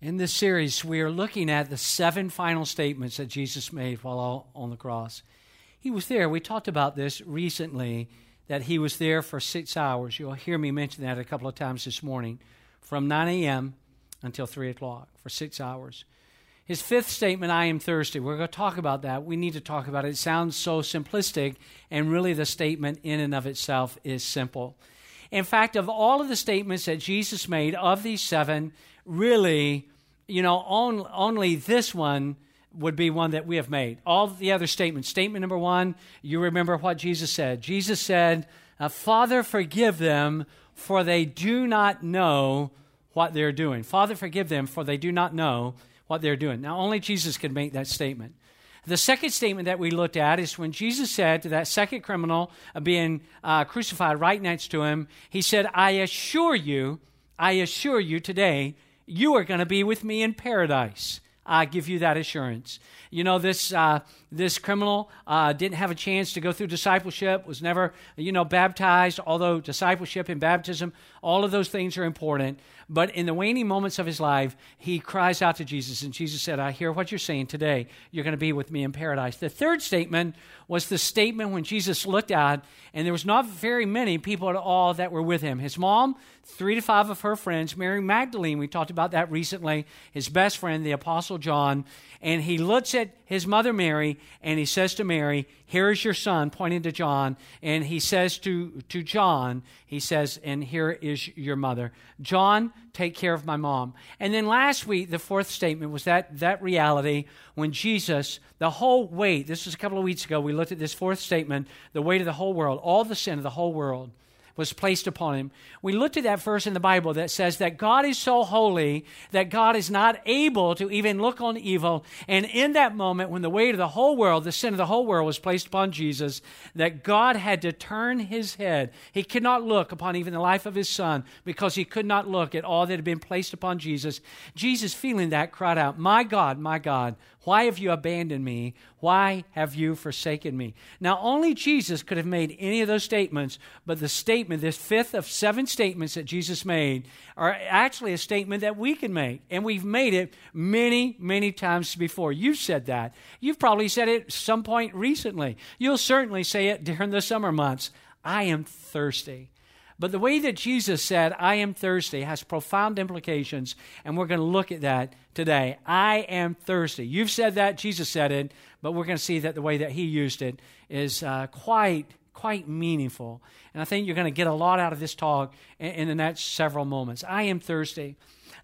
In this series, we are looking at the seven final statements that Jesus made while on the cross. He was there. We talked about this recently, that he was there for six hours. You'll hear me mention that a couple of times this morning, from 9 a.m. until 3 o'clock, for six hours. His fifth statement, I am thirsty. We're going to talk about that. We need to talk about it. It sounds so simplistic, and really the statement in and of itself is simple. In fact, of all of the statements that Jesus made, of these seven, really, you know, on, only this one would be one that we have made. All the other statements. Statement number one, you remember what Jesus said. Jesus said, uh, Father, forgive them, for they do not know what they're doing. Father, forgive them, for they do not know what they're doing. Now, only Jesus can make that statement. The second statement that we looked at is when Jesus said to that second criminal being uh, crucified right next to him, he said, I assure you, I assure you today, you are going to be with me in paradise. I give you that assurance. You know, this, uh, this criminal uh, didn't have a chance to go through discipleship, was never, you know, baptized, although discipleship and baptism, all of those things are important. But in the waning moments of his life, he cries out to Jesus, and Jesus said, I hear what you're saying today. You're going to be with me in paradise. The third statement was the statement when Jesus looked out, and there was not very many people at all that were with him. His mom, three to five of her friends, Mary Magdalene, we talked about that recently, his best friend, the Apostle John, and he looks at his mother Mary and he says to Mary, Here is your son, pointing to John. And he says to, to John, He says, And here is your mother. John, take care of my mom. And then last week, the fourth statement was that, that reality when Jesus, the whole weight, this was a couple of weeks ago, we looked at this fourth statement, the weight of the whole world, all the sin of the whole world was placed upon him. We looked at that verse in the Bible that says that God is so holy that God is not able to even look on evil. And in that moment, when the weight of the whole world, the sin of the whole world was placed upon Jesus, that God had to turn his head. He could not look upon even the life of his son because he could not look at all that had been placed upon Jesus. Jesus, feeling that, cried out, My God, my God, why have you abandoned me? Why have you forsaken me? Now, only Jesus could have made any of those statements, but the statement, this fifth of seven statements that Jesus made, are actually a statement that we can make. And we've made it many, many times before. You've said that. You've probably said it some point recently. You'll certainly say it during the summer months. I am thirsty. But the way that Jesus said, I am thirsty, has profound implications, and we're going to look at that today. I am thirsty. You've said that, Jesus said it, but we're going to see that the way that he used it is uh, quite, quite meaningful. And I think you're going to get a lot out of this talk in, in the next several moments. I am thirsty.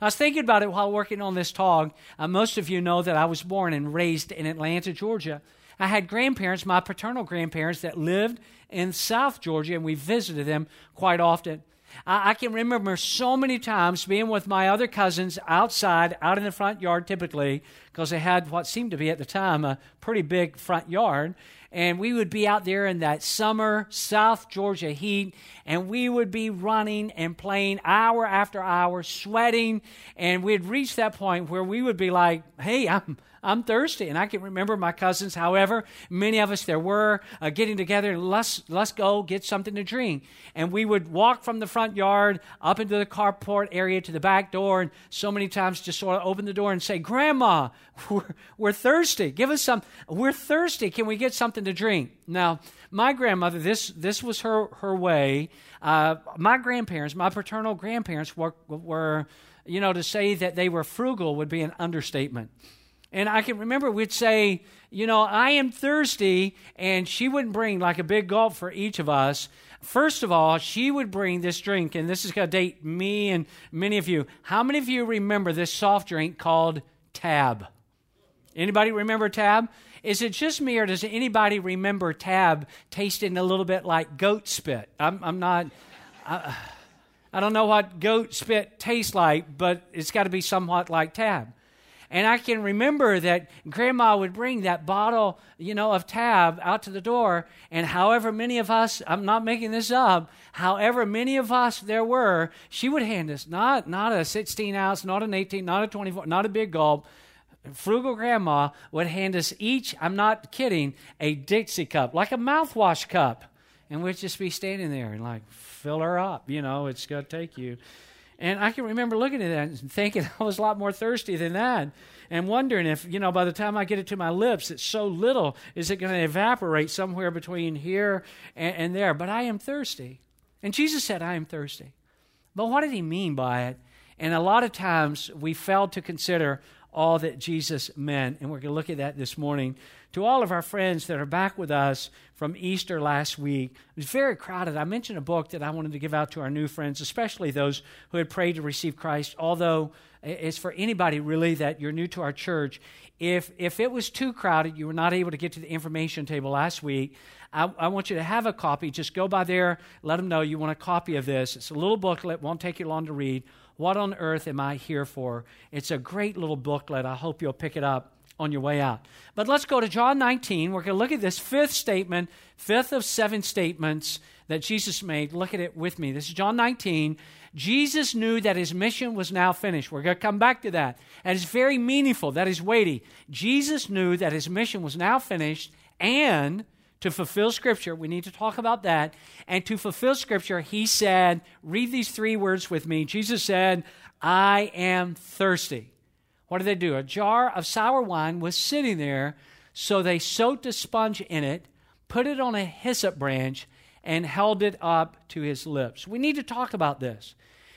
I was thinking about it while working on this talk. Uh, most of you know that I was born and raised in Atlanta, Georgia. I had grandparents, my paternal grandparents, that lived in South Georgia, and we visited them quite often. I, I, can remember so many times being with my other cousins outside, out in the front yard typically, because they had what seemed to be at the time a pretty big front yard. And we would be out there in that summer South Georgia heat, and we would be running and playing hour after hour, sweating. And we'd reach that point where we would be like, hey, I'm I'm thirsty. And I can remember my cousins, however, many of us there were, uh, getting together, and let's, let's go get something to drink. And we would walk from the front yard up into the carport area to the back door, and so many times just sort of open the door and say, Grandma, we're, we're thirsty. Give us some. We're thirsty. Can we get something to drink? Now, my grandmother, this, this was her, her way. Uh, my grandparents, my paternal grandparents were, were, you know, to say that they were frugal would be an understatement. And I can remember we'd say, you know, I am thirsty, and she wouldn't bring like a big gulp for each of us. First of all, she would bring this drink, and this is going to date me and many of you. How many of you remember this soft drink called Tab? Anybody remember Tab? Is it just me, or does anybody remember Tab tasting a little bit like goat spit? I'm, I'm not. I, I don't know what goat spit tastes like, but it's got to be somewhat like Tab. And I can remember that grandma would bring that bottle, you know, of Tab out to the door. And however many of us, I'm not making this up, however many of us there were, she would hand us not, not a 16 ounce, not an 18, not a 24, not a big gulp. Frugal grandma would hand us each, I'm not kidding, a Dixie cup, like a mouthwash cup. And we'd just be standing there and like, fill her up, you know, it's going to take you. And I can remember looking at that and thinking I was a lot more thirsty than that and wondering if, you know, by the time I get it to my lips, it's so little, is it going to evaporate somewhere between here and, and there? But I am thirsty. And Jesus said, I am thirsty. But what did he mean by it? And a lot of times we fail to consider all that Jesus meant. And we're going to look at that this morning. To all of our friends that are back with us from Easter last week, it was very crowded. I mentioned a book that I wanted to give out to our new friends, especially those who had prayed to receive Christ, although it's for anybody really that you're new to our church. If, if it was too crowded, you were not able to get to the information table last week, I, I, want you to have a copy. Just go by there, let them know you want a copy of this. It's a little booklet, won't take you long to read. What on earth am I here for? It's a great little booklet. I hope you'll pick it up on your way out. But let's go to John 19. We're going to look at this fifth statement, fifth of seven statements that Jesus made. Look at it with me. This is John 19. Jesus knew that his mission was now finished. We're going to come back to that. And it's very meaningful. That is weighty. Jesus knew that his mission was now finished and to fulfill Scripture, we need to talk about that. And to fulfill Scripture, he said, read these three words with me. Jesus said, I am thirsty. What did they do? A jar of sour wine was sitting there, so they soaked a sponge in it, put it on a hyssop branch, and held it up to his lips. We need to talk about this.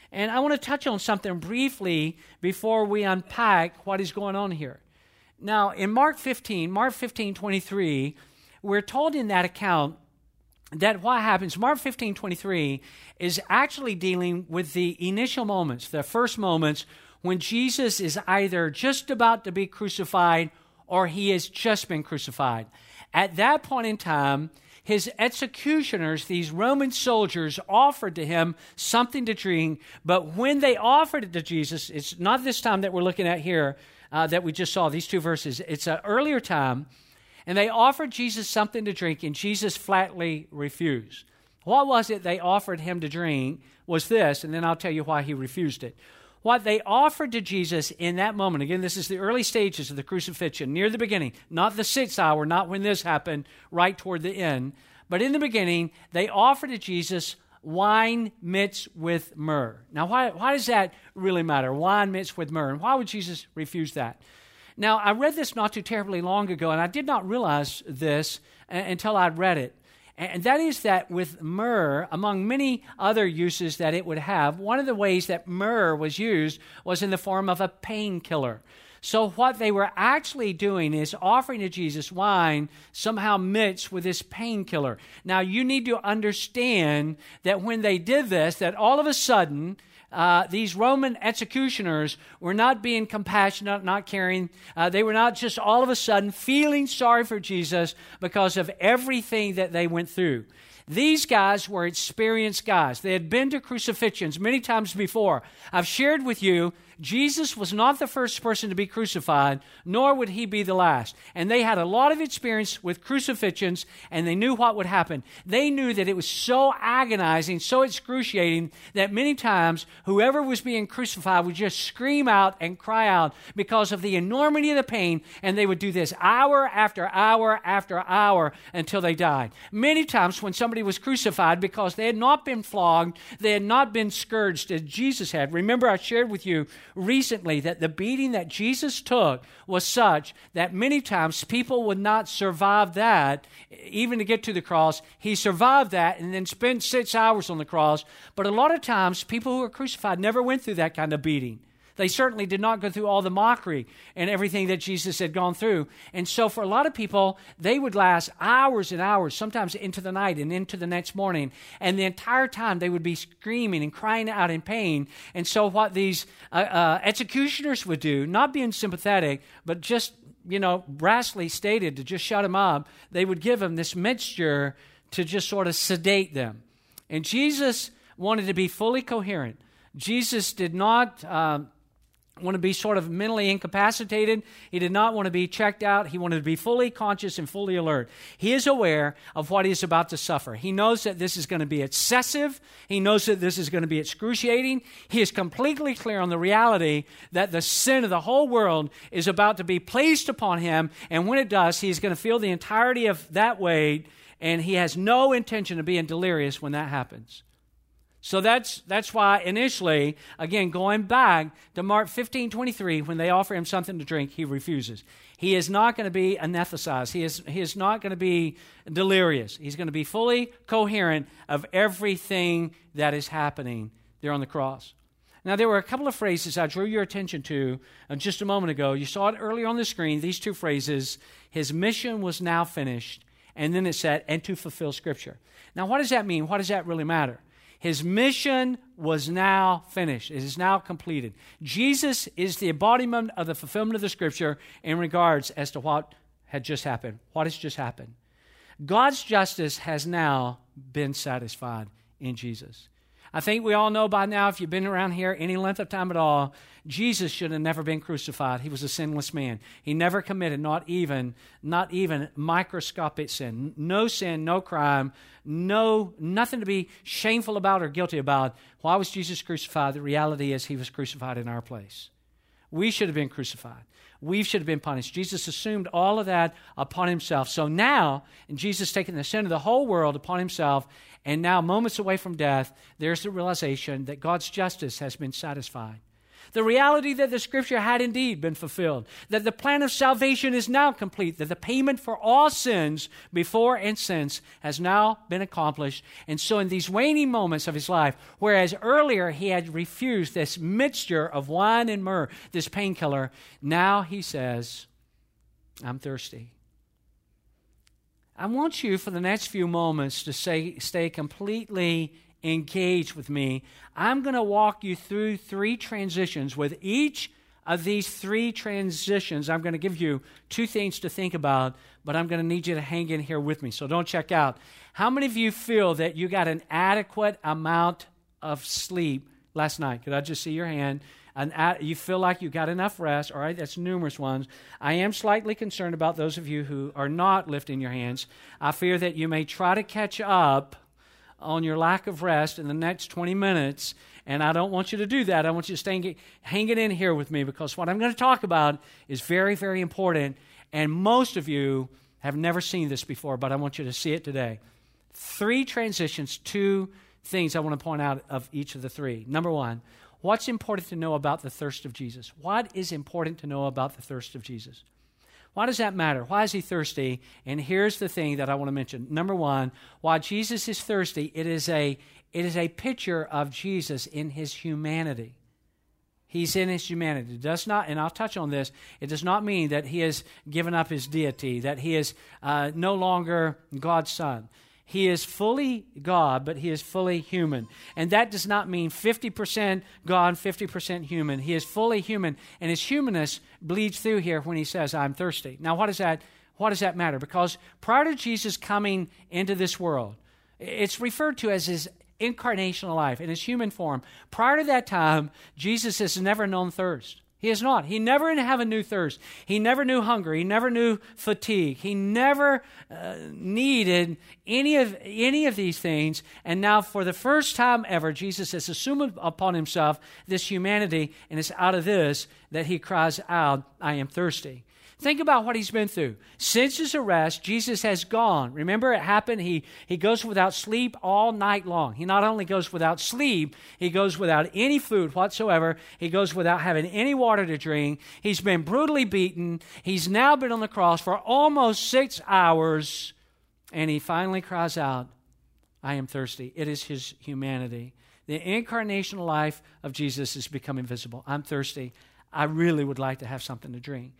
And I want to touch on something briefly before we unpack what is going on here. Now, in Mark 15, Mark 15, 23, we're told in that account that what happens, Mark 15 23, is actually dealing with the initial moments, the first moments when Jesus is either just about to be crucified or he has just been crucified. At that point in time, his executioners, these Roman soldiers, offered to him something to drink, but when they offered it to Jesus, it's not this time that we're looking at here uh, that we just saw, these two verses, it's an earlier time and they offered Jesus something to drink, and Jesus flatly refused. What was it they offered him to drink was this, and then I'll tell you why he refused it. What they offered to Jesus in that moment, again, this is the early stages of the crucifixion, near the beginning, not the sixth hour, not when this happened, right toward the end, but in the beginning, they offered to Jesus wine mixed with myrrh. Now, why, why does that really matter? Wine mixed with myrrh. And why would Jesus refuse that? Now, I read this not too terribly long ago, and I did not realize this until I'd read it. And that is that with myrrh, among many other uses that it would have, one of the ways that myrrh was used was in the form of a painkiller. So, what they were actually doing is offering to Jesus wine somehow mixed with this painkiller. Now, you need to understand that when they did this, that all of a sudden, uh, these Roman executioners were not being compassionate, not caring. Uh, they were not just all of a sudden feeling sorry for Jesus because of everything that they went through. These guys were experienced guys. They had been to crucifixions many times before. I've shared with you Jesus was not the first person to be crucified, nor would he be the last. And they had a lot of experience with crucifixions, and they knew what would happen. They knew that it was so agonizing, so excruciating, that many times whoever was being crucified would just scream out and cry out because of the enormity of the pain, and they would do this hour after hour after hour until they died. Many times when somebody was crucified, because they had not been flogged, they had not been scourged as Jesus had. Remember, I shared with you recently that the beating that Jesus took was such that many times people would not survive that, even to get to the cross. He survived that and then spent six hours on the cross. But a lot of times, people who were crucified never went through that kind of beating. They certainly did not go through all the mockery and everything that Jesus had gone through. And so, for a lot of people, they would last hours and hours, sometimes into the night and into the next morning. And the entire time, they would be screaming and crying out in pain. And so, what these uh, uh, executioners would do, not being sympathetic, but just, you know, brassly stated to just shut them up, they would give them this mixture to just sort of sedate them. And Jesus wanted to be fully coherent. Jesus did not um, want to be sort of mentally incapacitated. He did not want to be checked out. He wanted to be fully conscious and fully alert. He is aware of what he's about to suffer. He knows that this is going to be excessive. He knows that this is going to be excruciating. He is completely clear on the reality that the sin of the whole world is about to be placed upon him. And when it does, he's going to feel the entirety of that weight. And he has no intention of being delirious when that happens. So that's, that's why initially, again, going back to Mark 15 23, when they offer him something to drink, he refuses. He is not going to be anesthetized. He is, he is not going to be delirious. He's going to be fully coherent of everything that is happening there on the cross. Now, there were a couple of phrases I drew your attention to uh, just a moment ago. You saw it earlier on the screen, these two phrases His mission was now finished, and then it said, and to fulfill Scripture. Now, what does that mean? What does that really matter? His mission was now finished. It is now completed. Jesus is the embodiment of the fulfillment of the scripture in regards as to what had just happened. What has just happened? God's justice has now been satisfied in Jesus. I think we all know by now, if you've been around here any length of time at all, Jesus should have never been crucified. He was a sinless man. He never committed not even, not even microscopic sin. No sin, no crime, no nothing to be shameful about or guilty about. Why was Jesus crucified? The reality is he was crucified in our place. We should have been crucified. We should have been punished. Jesus assumed all of that upon himself. So now, and Jesus taking the sin of the whole world upon himself, and now, moments away from death, there's the realization that God's justice has been satisfied. The reality that the scripture had indeed been fulfilled, that the plan of salvation is now complete, that the payment for all sins before and since has now been accomplished. And so, in these waning moments of his life, whereas earlier he had refused this mixture of wine and myrrh, this painkiller, now he says, I'm thirsty. I want you for the next few moments to say, stay completely engaged with me. I'm going to walk you through three transitions. With each of these three transitions, I'm going to give you two things to think about, but I'm going to need you to hang in here with me. So don't check out. How many of you feel that you got an adequate amount of sleep last night? Could I just see your hand? an, you feel like you got enough rest. All right, that's numerous ones. I am slightly concerned about those of you who are not lifting your hands. I fear that you may try to catch up on your lack of rest in the next 20 minutes, and I don't want you to do that. I want you to stay hanging in here with me because what I'm going to talk about is very, very important, and most of you have never seen this before, but I want you to see it today. Three transitions, two things I want to point out of each of the three. Number one, What's important to know about the thirst of Jesus? What is important to know about the thirst of Jesus? Why does that matter? Why is he thirsty? And here's the thing that I want to mention. Number one, while Jesus is thirsty, it is a, it is a picture of Jesus in his humanity. He's in his humanity. It does not, and I'll touch on this, it does not mean that he has given up his deity, that he is uh, no longer God's son. He is fully God, but he is fully human. And that does not mean 50% God, 50% human. He is fully human, and his humanness bleeds through here when he says, I'm thirsty. Now, what does that, what does that matter? Because prior to Jesus coming into this world, it's referred to as his incarnational life in his human form. Prior to that time, Jesus has never known thirst. He is not. He never have a new thirst. He never knew hunger. He never knew fatigue. He never uh, needed any of any of these things. And now, for the first time ever, Jesus has assumed upon himself this humanity, and it's out of this that he cries out, "I am thirsty." Think about what he's been through. Since his arrest, Jesus has gone. Remember, it happened. He, he goes without sleep all night long. He not only goes without sleep, he goes without any food whatsoever. He goes without having any water to drink. He's been brutally beaten. He's now been on the cross for almost six hours. And he finally cries out, I am thirsty. It is his humanity. The incarnational life of Jesus is becoming visible. I'm thirsty. I really would like to have something to drink.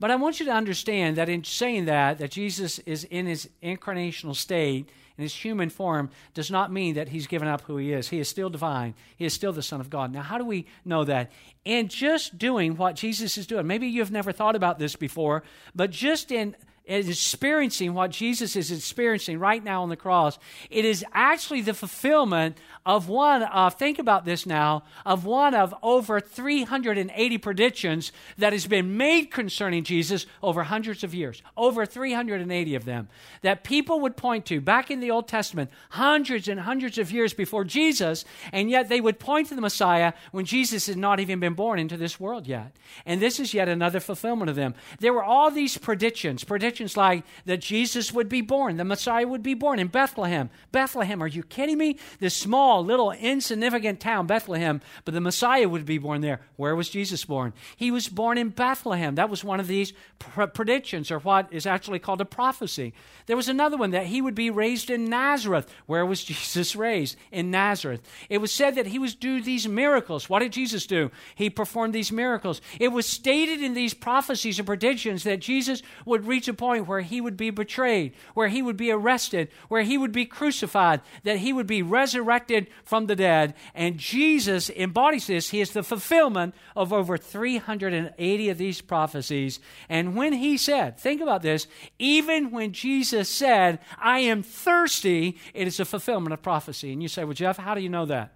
But I want you to understand that in saying that, that Jesus is in his incarnational state, in his human form, does not mean that he's given up who he is. He is still divine. He is still the Son of God. Now, how do we know that? In just doing what Jesus is doing. Maybe you've never thought about this before, but just in experiencing what Jesus is experiencing right now on the cross, it is actually the fulfillment of one of, think about this now, of one of over 380 predictions that has been made concerning Jesus over hundreds of years. Over 380 of them. That people would point to back in the Old Testament, hundreds and hundreds of years before Jesus, and yet they would point to the Messiah when Jesus had not even been born into this world yet. And this is yet another fulfillment of them. There were all these predictions, predictions predictions like that Jesus would be born, the Messiah would be born in Bethlehem. Bethlehem, are you kidding me? This small, little, insignificant town, Bethlehem, but the Messiah would be born there. Where was Jesus born? He was born in Bethlehem. That was one of these pr- predictions, or what is actually called a prophecy. There was another one that he would be raised in Nazareth. Where was Jesus raised? In Nazareth. It was said that he was do these miracles. What did Jesus do? He performed these miracles. It was stated in these prophecies and predictions that Jesus would reach a point where he would be betrayed, where he would be arrested, where he would be crucified, that he would be resurrected from the dead. And Jesus embodies this. He is the fulfillment of over 380 of these prophecies. And when he said, think about this, even when Jesus said, I am thirsty, it is a fulfillment of prophecy. And you say, well, Jeff, how do you know that?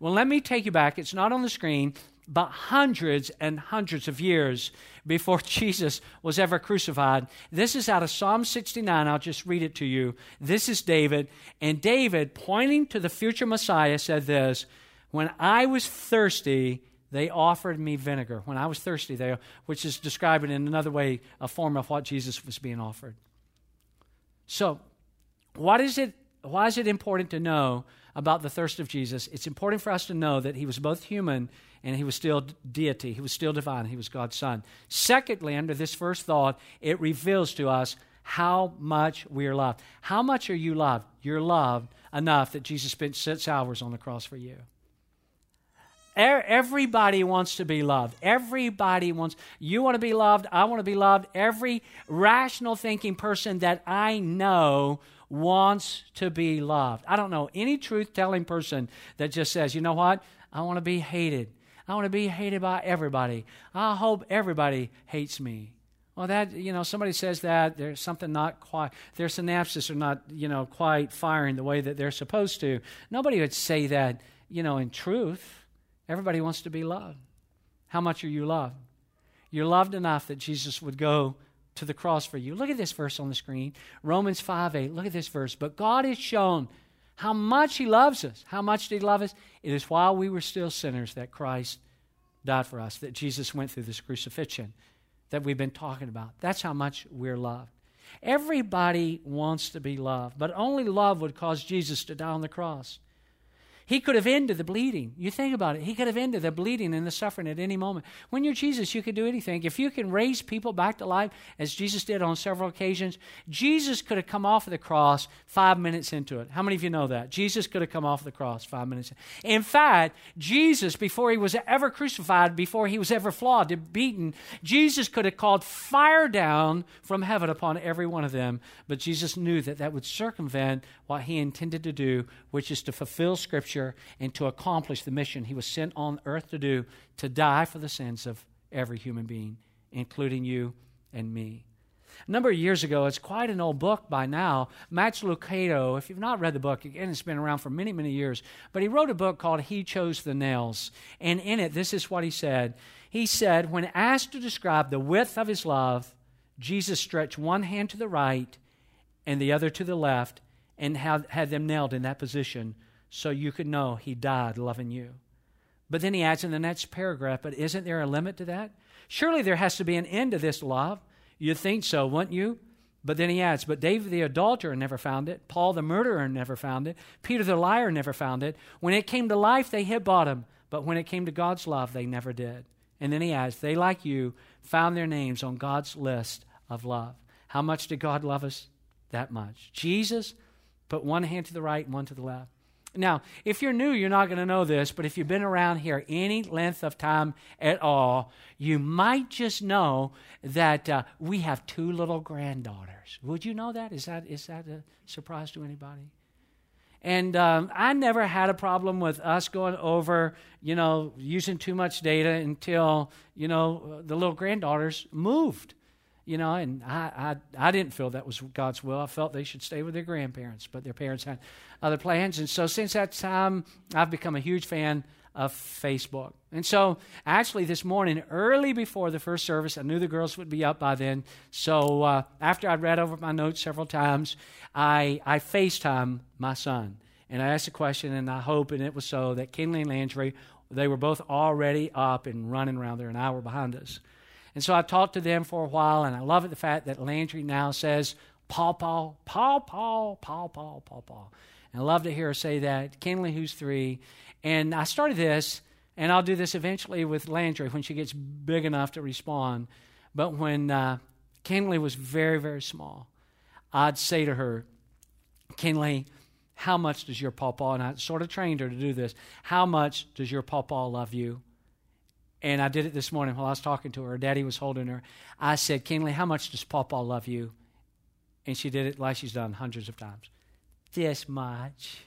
Well, let me take you back. It's not on the screen, but hundreds and hundreds of years before Jesus was ever crucified. This is out of Psalm 69. I'll just read it to you. This is David. And David, pointing to the future Messiah, said this When I was thirsty, they offered me vinegar. When I was thirsty, they, which is described in another way, a form of what Jesus was being offered. So, what is it, why is it important to know about the thirst of Jesus? It's important for us to know that he was both human and he was still deity. He was still divine. He was God's son. Secondly, under this first thought, it reveals to us how much we are loved. How much are you loved? You're loved enough that Jesus spent six hours on the cross for you. Everybody wants to be loved. Everybody wants, you want to be loved. I want to be loved. Every rational thinking person that I know wants to be loved. I don't know any truth telling person that just says, you know what? I want to be hated. I want to be hated by everybody. I hope everybody hates me. Well, that, you know, somebody says that, there's something not quite, their synapses are not, you know, quite firing the way that they're supposed to. Nobody would say that, you know, in truth. Everybody wants to be loved. How much are you loved? You're loved enough that Jesus would go to the cross for you. Look at this verse on the screen Romans 5 8. Look at this verse. But God has shown how much He loves us. How much did He love us? It is while we were still sinners that Christ died for us, that Jesus went through this crucifixion that we've been talking about. That's how much we're loved. Everybody wants to be loved, but only love would cause Jesus to die on the cross. He could have ended the bleeding. You think about it. He could have ended the bleeding and the suffering at any moment. When you're Jesus, you can do anything. If you can raise people back to life, as Jesus did on several occasions, Jesus could have come off of the cross five minutes into it. How many of you know that? Jesus could have come off the cross five minutes. In fact, Jesus, before he was ever crucified, before he was ever flogged beaten, Jesus could have called fire down from heaven upon every one of them. But Jesus knew that that would circumvent what he intended to do, which is to fulfill Scripture and to accomplish the mission he was sent on earth to do to die for the sins of every human being, including you and me. A number of years ago, it's quite an old book by now. Max Lucado, if you've not read the book, again, it's been around for many, many years, but he wrote a book called He Chose the Nails. And in it, this is what he said. He said, When asked to describe the width of his love, Jesus stretched one hand to the right and the other to the left and had, had them nailed in that position so you could know he died loving you. But then he adds in the next paragraph, but isn't there a limit to that? Surely there has to be an end to this love. You'd think so, wouldn't you? But then he adds, but David the adulterer never found it. Paul the murderer never found it. Peter the liar never found it. When it came to life, they hit bottom. But when it came to God's love, they never did. And then he adds, they, like you, found their names on God's list of love. How much did God love us? That much. Jesus Put one hand to the right and one to the left. Now, if you're new, you're not going to know this, but if you've been around here any length of time at all, you might just know that uh, we have two little granddaughters. Would you know that? Is that is that a surprise to anybody? And um, I never had a problem with us going over, you know, using too much data until, you know, the little granddaughters moved you know, and I, I, I didn't feel that was God's will. I felt they should stay with their grandparents, but their parents had other plans. And so since that time, I've become a huge fan of Facebook. And so, actually, this morning, early before the first service, I knew the girls would be up by then. So, uh, after I'd read over my notes several times, I, I FaceTime my son. And I asked a question, and I hope, and it was so, that Kinley and Landry, they were both already up and running around there, an hour behind us. And so I've talked to them for a while, and I love it the fact that Landry now says, Paw Paw, Paw Paw, Paw Paw, Paw Paw. And I love to hear her say that. Kenley, who's three. And I started this, and I'll do this eventually with Landry when she gets big enough to respond. But when uh, Kenley was very, very small, I'd say to her, Kenley, how much does your pawpaw, and I sort of trained her to do this, how much does your pawpaw love you? And I did it this morning while I was talking to her. Daddy was holding her. I said, Kinley, how much does papa love you? And she did it like she's done hundreds of times. This much.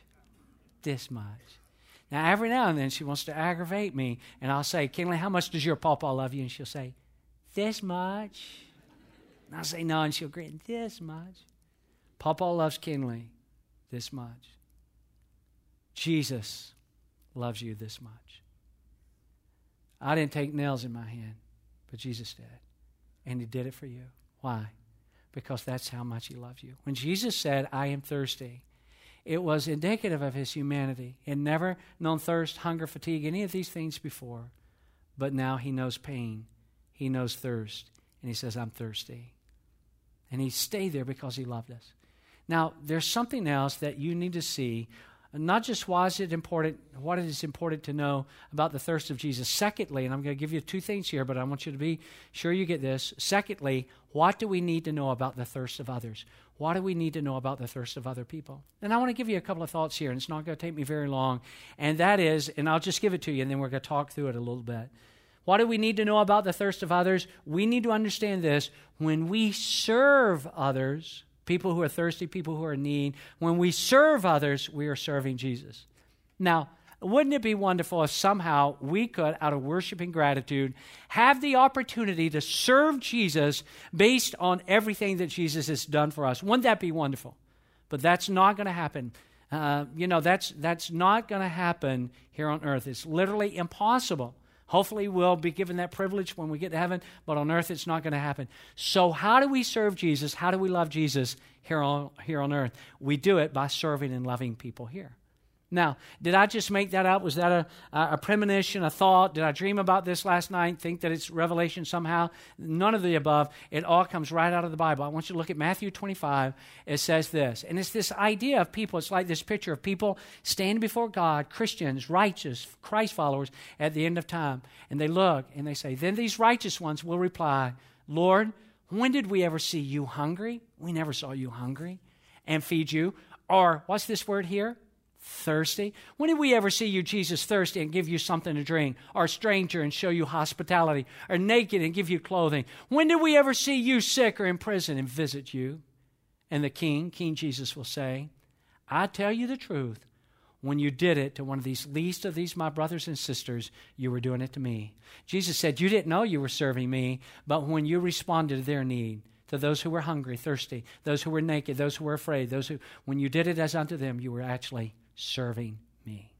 This much. Now, every now and then she wants to aggravate me, and I'll say, Kinley, how much does your papa love you? And she'll say, This much. And I'll say, No, and she'll grin, This much. Papa loves Kinley this much. Jesus loves you this much. I didn't take nails in my hand, but Jesus did. And He did it for you. Why? Because that's how much He loves you. When Jesus said, I am thirsty, it was indicative of His humanity. He had never known thirst, hunger, fatigue, any of these things before. But now He knows pain, He knows thirst, and He says, I'm thirsty. And He stayed there because He loved us. Now, there's something else that you need to see not just why is it important, what it is important to know about the thirst of Jesus. Secondly, and I'm going to give you two things here, but I want you to be sure you get this. Secondly, what do we need to know about the thirst of others? What do we need to know about the thirst of other people? And I want to give you a couple of thoughts here, and it's not going to take me very long. And that is, and I'll just give it to you, and then we're going to talk through it a little bit. What do we need to know about the thirst of others? We need to understand this. When we serve others, people who are thirsty, people who are in need. When we serve others, we are serving Jesus. Now, wouldn't it be wonderful if somehow we could, out of worship and gratitude, have the opportunity to serve Jesus based on everything that Jesus has done for us? Wouldn't that be wonderful? But that's not going to happen. Uh, you know, that's, that's not going to happen here on earth. It's literally impossible. Hopefully, we'll be given that privilege when we get to heaven, but on earth, it's not going to happen. So, how do we serve Jesus? How do we love Jesus here on, here on earth? We do it by serving and loving people here. Now, did I just make that up? Was that a, a premonition, a thought? Did I dream about this last night, think that it's revelation somehow? None of the above. It all comes right out of the Bible. I want you to look at Matthew 25. It says this, and it's this idea of people. It's like this picture of people standing before God, Christians, righteous, Christ followers, at the end of time. And they look and they say, Then these righteous ones will reply, Lord, when did we ever see you hungry? We never saw you hungry and feed you. Or, what's this word here? Thirsty? When did we ever see you, Jesus, thirsty and give you something to drink, or stranger and show you hospitality, or naked and give you clothing? When did we ever see you sick or in prison and visit you? And the king, King Jesus, will say, I tell you the truth. When you did it to one of these least of these, my brothers and sisters, you were doing it to me. Jesus said, You didn't know you were serving me, but when you responded to their need, to those who were hungry, thirsty, those who were naked, those who were afraid, those who, when you did it as unto them, you were actually serving me.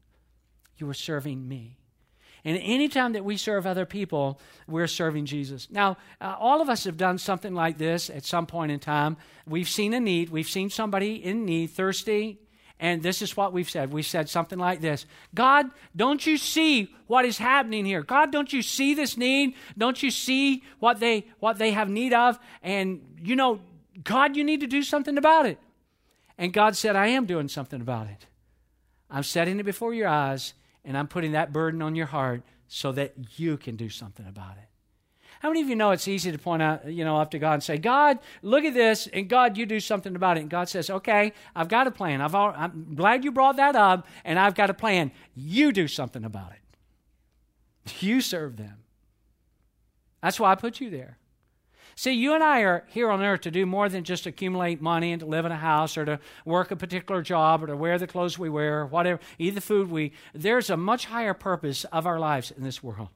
You are serving me. And anytime that we serve other people, we're serving Jesus. Now, uh, all of us have done something like this at some point in time. We've seen a need, we've seen somebody in need, thirsty, and this is what we've said. We've said something like this God, don't you see what is happening here? God, don't you see this need? Don't you see what they, what they have need of? And, you know, God, you need to do something about it. And God said, I am doing something about it. I'm setting it before your eyes, and I'm putting that burden on your heart so that you can do something about it. How many of you know it's easy to point out, you know, up to God and say, God, look at this, and God, you do something about it. And God says, okay, I've got a plan. I've all, I'm glad you brought that up, and I've got a plan. You do something about it. You serve them. That's why I put you there. See, you and I are here on earth to do more than just accumulate money and to live in a house or to work a particular job or to wear the clothes we wear, or whatever, eat the food we. There's a much higher purpose of our lives in this world.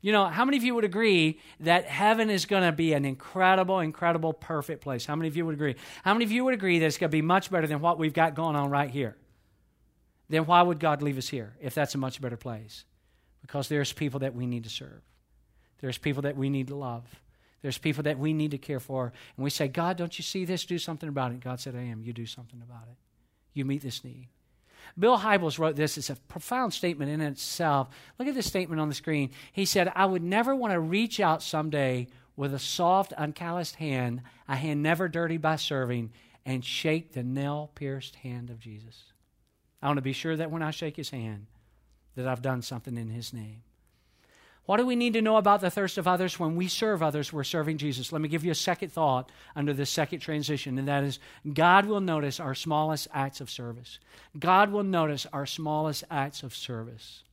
You know, how many of you would agree that heaven is going to be an incredible, incredible, perfect place? How many of you would agree? How many of you would agree that it's going to be much better than what we've got going on right here? Then why would God leave us here if that's a much better place? Because there's people that we need to serve. There's people that we need to love. There's people that we need to care for. And we say, God, don't you see this? Do something about it. God said, I am. You do something about it. You meet this need. Bill Hybels wrote this. It's a profound statement in itself. Look at this statement on the screen. He said, I would never want to reach out someday with a soft, uncalloused hand, a hand never dirty by serving, and shake the nail pierced hand of Jesus. I want to be sure that when I shake his hand, that I've done something in his name. What do we need to know about the thirst of others? When we serve others, we're serving Jesus. Let me give you a second thought under this second transition, and that is God will notice our smallest acts of service. God will notice our smallest acts of service.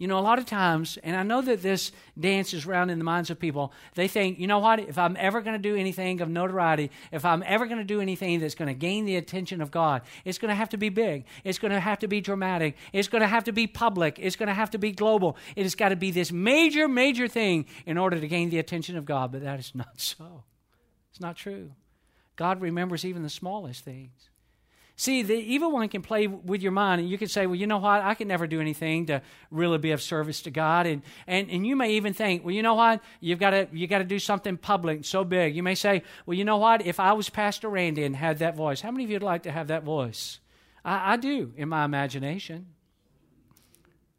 You know, a lot of times, and I know that this dances around in the minds of people, they think, you know what, if I'm ever going to do anything of notoriety, if I'm ever going to do anything that's going to gain the attention of God, it's going to have to be big. It's going to have to be dramatic. It's going to have to be public. It's going to have to be global. It has got to be this major, major thing in order to gain the attention of God. But that is not so. It's not true. God remembers even the smallest things. See, the evil one can play with your mind, and you can say, well, you know what? I can never do anything to really be of service to God. And, and, and you may even think, well, you know what? You've got to, you got to do something public so big. You may say, well, you know what? If I was Pastor Randy and had that voice, how many of you would like to have that voice? I, I do in my imagination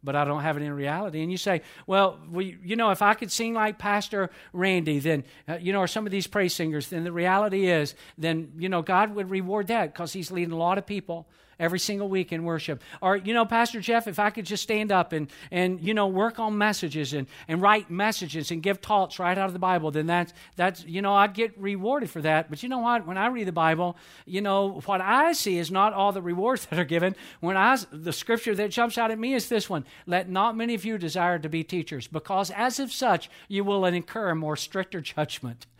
but I don't have it in reality. And you say, well, we, you know, if I could sing like Pastor Randy, then, uh, you know, or some of these praise singers, then the reality is, then, you know, God would reward that because he's leading a lot of people every single week in worship. Or, you know, Pastor Jeff, if I could just stand up and, and you know, work on messages and, and write messages and give talks right out of the Bible, then that's, that's, you know, I'd get rewarded for that. But you know what? When I read the Bible, you know, what I see is not all the rewards that are given. When I, the scripture that jumps out at me is this one Let not many of you desire to be teachers, because as of such, you will incur more stricter judgment.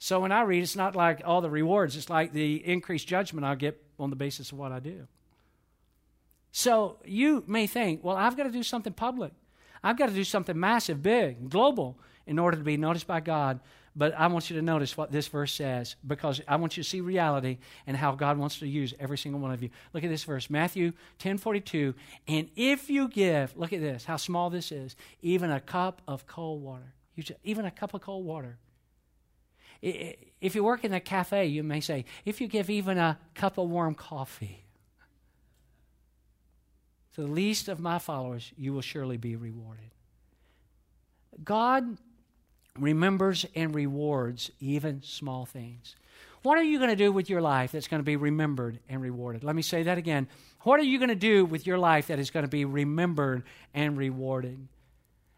So when I read, it's not like all the rewards, it's like the increased judgment I'll get on the basis of what I do. So you may think, well, I've got to do something public. I've got to do something massive, big, global in order to be noticed by God. But I want you to notice what this verse says because I want you to see reality and how God wants to use every single one of you. Look at this verse, Matthew 10 42. And if you give, look at this, how small this is, even a cup of cold water, even a cup of cold water if you work in a cafe, you may say, if you give even a cup of warm coffee to the least of my followers, you will surely be rewarded. God remembers and rewards even small things. What are you going to do with your life that's going to be remembered and rewarded? Let me say that again. What are you going to do with your life that is going to be remembered and rewarded?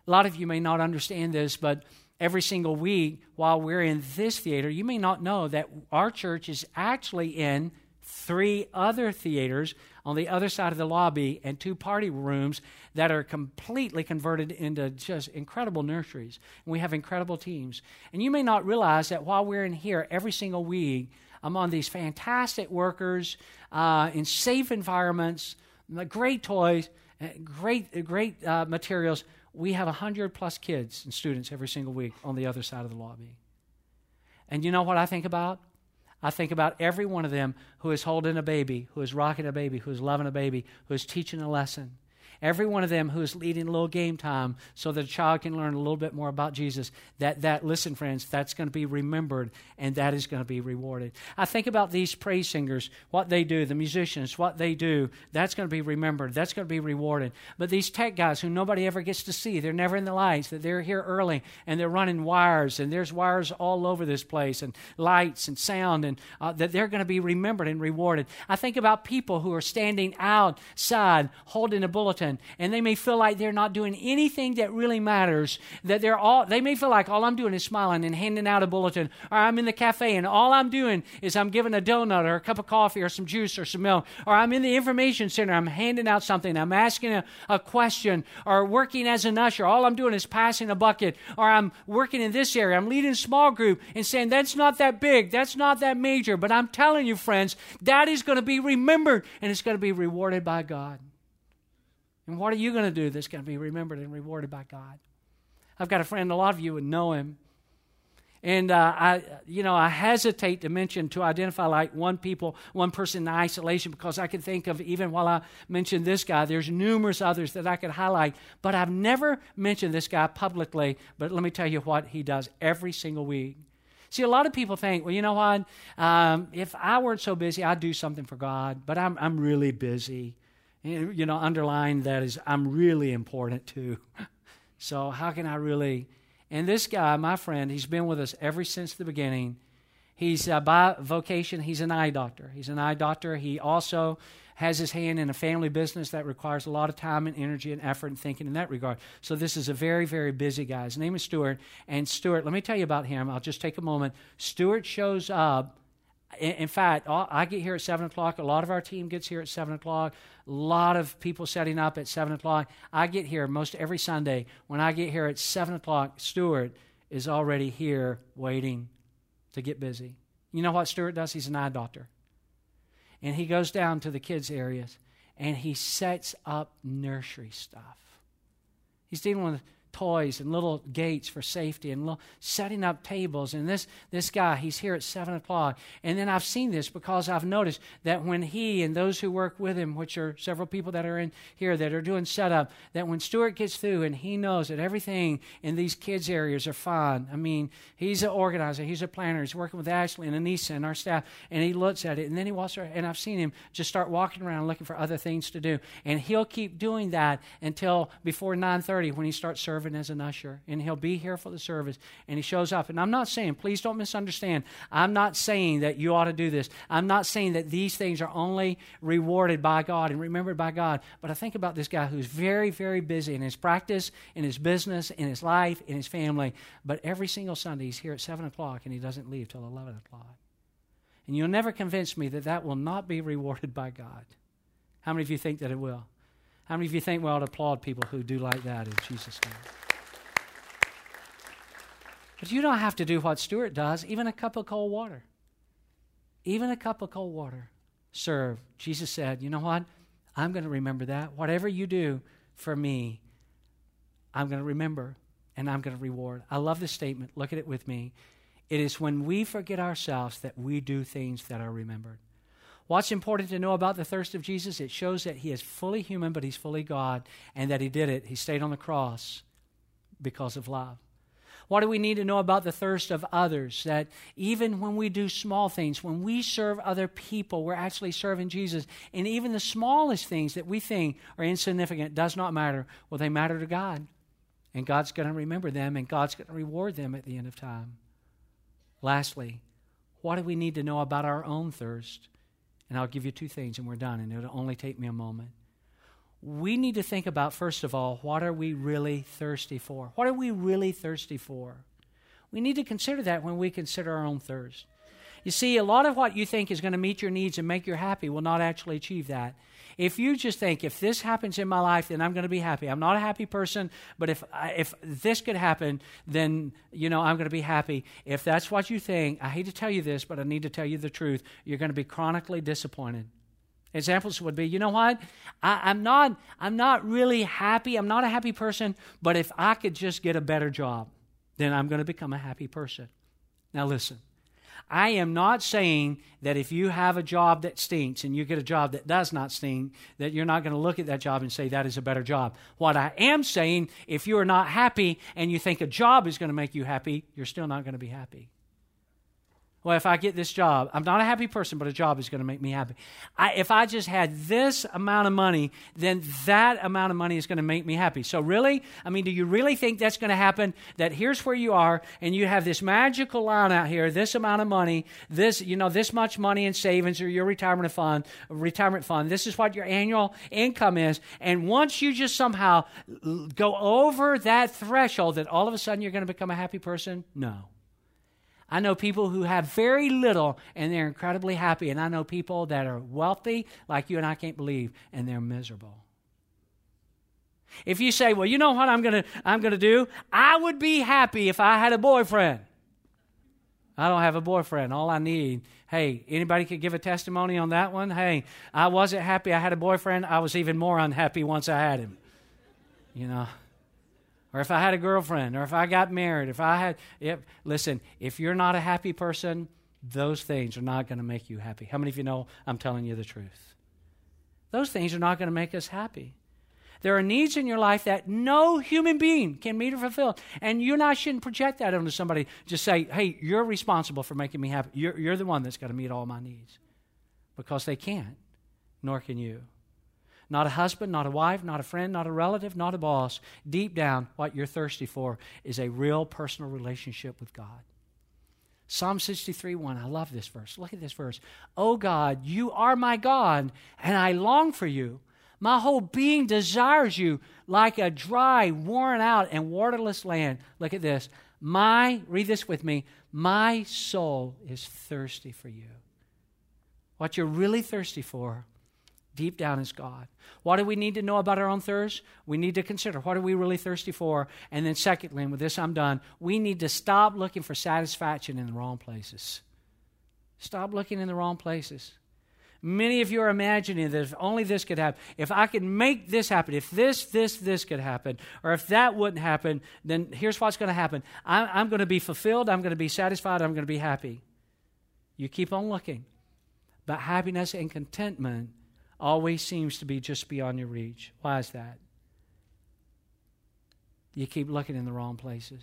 A lot of you may not understand this, but every single week while we're in this theater, you may not know that our church is actually in three other theaters on the other side of the lobby and two party rooms that are completely converted into just incredible nurseries. And we have incredible teams. And you may not realize that while we're in here every single week, among these fantastic workers uh, in safe environments, great toys, great, great uh, materials we have 100 plus kids and students every single week on the other side of the lobby. And you know what I think about? I think about every one of them who is holding a baby, who is rocking a baby, who is loving a baby, who is teaching a lesson. Every one of them who is leading a little game time so that a child can learn a little bit more about Jesus, that, that listen, friends, that's going to be remembered and that is going to be rewarded. I think about these praise singers, what they do, the musicians, what they do, that's going to be remembered, that's going to be rewarded. But these tech guys who nobody ever gets to see, they're never in the lights, that they're here early and they're running wires and there's wires all over this place and lights and sound and uh, that they're going to be remembered and rewarded. I think about people who are standing outside holding a bulletin and they may feel like they're not doing anything that really matters. That they're all they may feel like all I'm doing is smiling and handing out a bulletin, or I'm in the cafe and all I'm doing is I'm giving a donut or a cup of coffee or some juice or some milk, or I'm in the information center, I'm handing out something, I'm asking a, a question, or working as an usher. All I'm doing is passing a bucket, or I'm working in this area, I'm leading a small group and saying that's not that big, that's not that major, but I'm telling you, friends, that is going to be remembered and it's going to be rewarded by God. And what are you going to do that's going to be remembered and rewarded by God? I've got a friend, a lot of you would know him. And uh, I, you know, I hesitate to mention to identify like one people, one person in isolation, because I can think of even while I mentioned this guy, there's numerous others that I could highlight. But I've never mentioned this guy publicly. But let me tell you what he does every single week. See, a lot of people think, well, you know what? Um, if I weren't so busy, I'd do something for God, but I'm, I'm really busy. You know, underline that is, I'm really important too. so, how can I really? And this guy, my friend, he's been with us ever since the beginning. He's uh, by vocation, he's an eye doctor. He's an eye doctor. He also has his hand in a family business that requires a lot of time and energy and effort and thinking in that regard. So this is a very, very busy guy. His name is Stuart. And Stuart, let me tell you about him. I'll just take a moment. Stuart shows up. In, fact, I get here at 7 o'clock. A lot of our team gets here at 7 o'clock. A lot of people setting up at 7 o'clock. I get here most every Sunday. When I get here at 7 o'clock, Stuart is already here waiting to get busy. You know what Stuart does? He's an eye doctor and he goes down to the kids' areas and he sets up nursery stuff. He's dealing with toys and little gates for safety and setting up tables. And this, this guy, he's here at 7 o'clock. And then I've seen this because I've noticed that when he and those who work with him, which are several people that are in here that are doing setup, that when Stuart gets through and he knows that everything in these kids' areas are fine. I mean, he's an organizer, he's a planner, he's working with Ashley and Anissa and our staff, and he looks at it. And then he walks around, and I've seen him just start walking around looking for other things to do. And he'll keep doing that until before 9.30 when he starts serving serving as an usher, and he'll be here for the service, and he shows up. And I'm not saying, please don't misunderstand, I'm not saying that you ought to do this. I'm not saying that these things are only rewarded by God and remembered by God. But I think about this guy who's very, very busy in his practice, in his business, in his life, in his family. But every single Sunday, he's here at 7 o'clock, and he doesn't leave till 11 o'clock. And you'll never convince me that that will not be rewarded by God. How many of you think that it will? How many of you think we ought to applaud people who do like that in Jesus' name? But you don't have to do what Stuart does, even a cup of cold water. Even a cup of cold water. Serve. Jesus said, You know what? I'm going to remember that. Whatever you do for me, I'm going to remember and I'm going to reward. I love this statement. Look at it with me. It is when we forget ourselves that we do things that are remembered. What's important to know about the thirst of Jesus? It shows that he is fully human, but he's fully God, and that he did it. He stayed on the cross because of love. What do we need to know about the thirst of others? That even when we do small things, when we serve other people, we're actually serving Jesus. And even the smallest things that we think are insignificant does not matter. Well, they matter to God. And God's going to remember them, and God's going to reward them at the end of time. Lastly, what do we need to know about our own thirst? And I'll give you two things and we're done, and it'll only take me a moment. We need to think about, first of all, what are we really thirsty for? What are we really thirsty for? We need to consider that when we consider our own thirst. You see, a lot of what you think is going to meet your needs and make you happy will not actually achieve that. If you just think, if this happens in my life, then I'm going to be happy. I'm not a happy person, but if, if this could happen, then, you know, I'm going to be happy. If that's what you think, I hate to tell you this, but I need to tell you the truth. You're going to be chronically disappointed. Examples would be, you know what? I, am not, I'm not really happy. I'm not a happy person, but if I could just get a better job, then I'm going to become a happy person. Now listen, I am not saying that if you have a job that stinks and you get a job that does not stink, that you're not going to look at that job and say that is a better job. What I am saying, if you are not happy and you think a job is going to make you happy, you're still not going to be happy. Well, if I get this job, I'm not a happy person, but a job is going to make me happy. I, if I just had this amount of money, then that amount of money is going to make me happy. So, really, I mean, do you really think that's going to happen? That here's where you are, and you have this magical line out here, this amount of money, this, you know, this much money in savings or your retirement fund, retirement fund. This is what your annual income is, and once you just somehow go over that threshold, that all of a sudden you're going to become a happy person? No. I know people who have very little and they're incredibly happy. And I know people that are wealthy, like you and I can't believe, and they're miserable. If you say, well, you know what I'm going to I'm going to do? I would be happy if I had a boyfriend. I don't have a boyfriend. All I need, hey, anybody could give a testimony on that one? Hey, I wasn't happy I had a boyfriend. I was even more unhappy once I had him. You know or if I had a girlfriend, or if I got married, if I had, if, listen, if you're not a happy person, those things are not going to make you happy. How many of you know I'm telling you the truth? Those things are not going to make us happy. There are needs in your life that no human being can meet or fulfill. And you and I shouldn't project that onto somebody. Just say, hey, you're responsible for making me happy. You're, you're the one that's got to meet all my needs. Because they can't, nor can you. Not a husband, not a wife, not a friend, not a relative, not a boss. Deep down, what you're thirsty for is a real personal relationship with God. Psalm 63 1. I love this verse. Look at this verse. Oh God, you are my God, and I long for you. My whole being desires you like a dry, worn out, and waterless land. Look at this. My, read this with me, my soul is thirsty for you. What you're really thirsty for deep down is God. What do we need to know about our own thirst? We need to consider what are we really thirsty for? And then, secondly, and with this I'm done, we need to stop looking for satisfaction in the wrong places. Stop looking in the wrong places. Many of you are imagining that if only this could happen, if I could make this happen, if this, this, this could happen, or if that wouldn't happen, then here's what's going to happen. I'm, I'm going to be fulfilled, I'm going to be satisfied, I'm going to be happy. You keep on looking. But happiness and contentment always seems to be just beyond your reach. Why is that? You keep looking in the wrong places.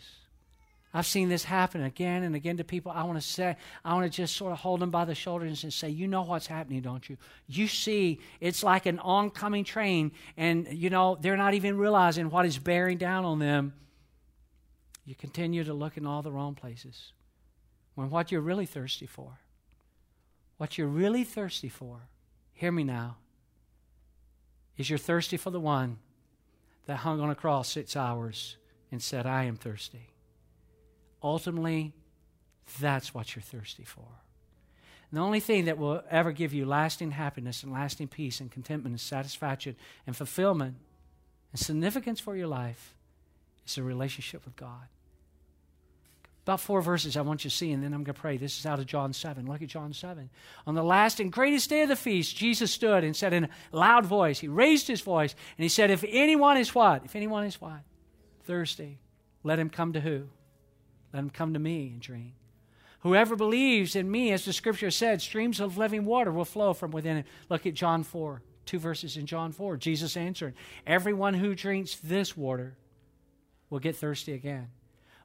I've seen this happen again and again to people. I want to say, I want to just sort of hold them by the shoulders and say, You know what's happening, don't you? You see, it's like an oncoming train, and, you know, they're not even realizing what is bearing down on them. You continue to look in all the wrong places. When what you're really thirsty for, what you're really thirsty for, hear me now, is you're thirsty for the one that hung on a cross six hours and said, I am thirsty. Ultimately, that's what you're thirsty for. And the only thing that will ever give you lasting happiness and lasting peace and contentment and satisfaction and fulfillment and significance for your life is a relationship with God. About four verses I want you to see, and then I'm going to pray. This is out of John 7. Look at John 7. On the last and greatest day of the feast, Jesus stood and said in a loud voice, He raised His voice, and He said, If anyone is what? If anyone is what? Thirsty, let him come to who? Let him come to me and drink. Whoever believes in me, as the scripture said, streams of living water will flow from within it. Look at John 4, two verses in John 4. Jesus answered, Everyone who drinks this water will get thirsty again.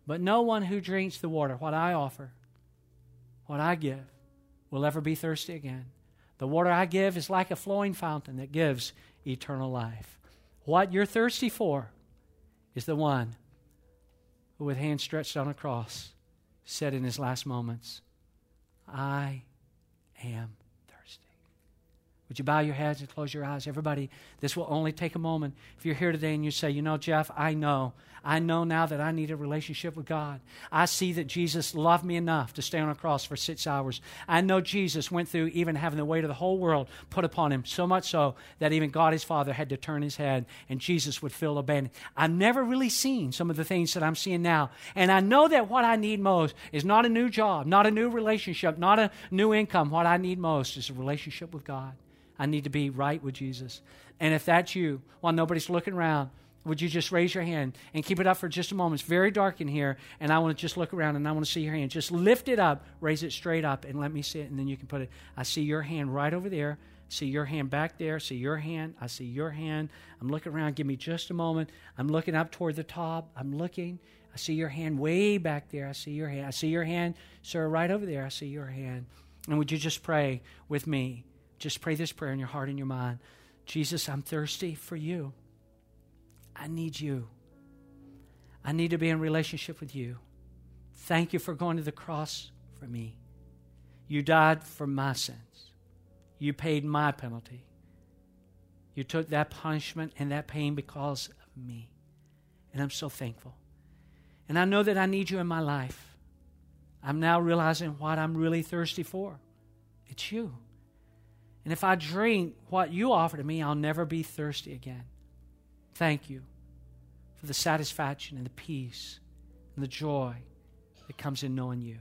But no one who drinks the water, what I offer, what I give, will ever be thirsty again. The water I give is like a flowing fountain that gives eternal life. What you're thirsty for is the one who, with hands stretched on a cross, said in his last moments, I am. Would you bow your heads and close your eyes? Everybody, this will only take a moment. If you're here today and you say, You know, Jeff, I know I know now that I need a relationship with God. I see that Jesus loved me enough to stay on a cross for six hours. I know Jesus went through even having the weight of the whole world put upon him, so much so that even God his Father had to turn his head and Jesus would feel abandoned. I've never really seen some of the things that I'm seeing now. And I know that what I need most is not a new job, not a new relationship, not a new income. What I need most is a relationship with God. I need to be right with Jesus. And if that's you, while nobody's looking around, would you just raise your hand and keep it up for just a moment? It's very dark in here, and I want to just look around and I want to see your hand. Just lift it up, raise it straight up, and let me see it, and then you can put it. I see your hand right over there. See your hand back there. See your hand. I see your hand. I'm looking around. Give me just a moment. I'm looking up toward the top. I'm looking. I see your hand way back there. I see your hand. I see your hand, sir, right over there. I see your hand. And would you just pray with me? Just pray this prayer in your heart and your mind. Jesus, I'm thirsty for you. I need you. I need to be in relationship with you. Thank you for going to the cross for me. You died for my sins. You paid my penalty. You took that punishment and that pain because of me. And I'm so thankful. And I know that I need you in my life. I'm now realizing what I'm really thirsty for. It's you. And if I drink what you offer to me, I'll never be thirsty again. Thank you for the satisfaction and the peace and the joy that comes in knowing you.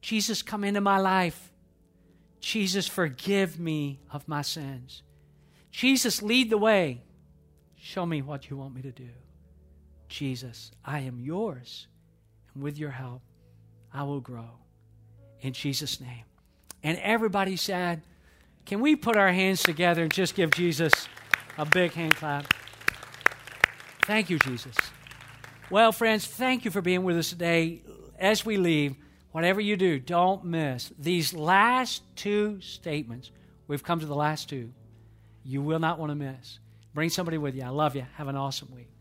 Jesus, come into my life. Jesus, forgive me of my sins. Jesus, lead the way. Show me what you want me to do. Jesus, I am yours. And with your help, I will grow. In Jesus' name. And everybody said, Can we put our hands together and just give Jesus a big hand clap? Thank you, Jesus. Well, friends, thank you for being with us today. As we leave, whatever you do, don't miss these last two statements. We've come to the last two. You will not want to miss. Bring somebody with you. I love you. Have an awesome week.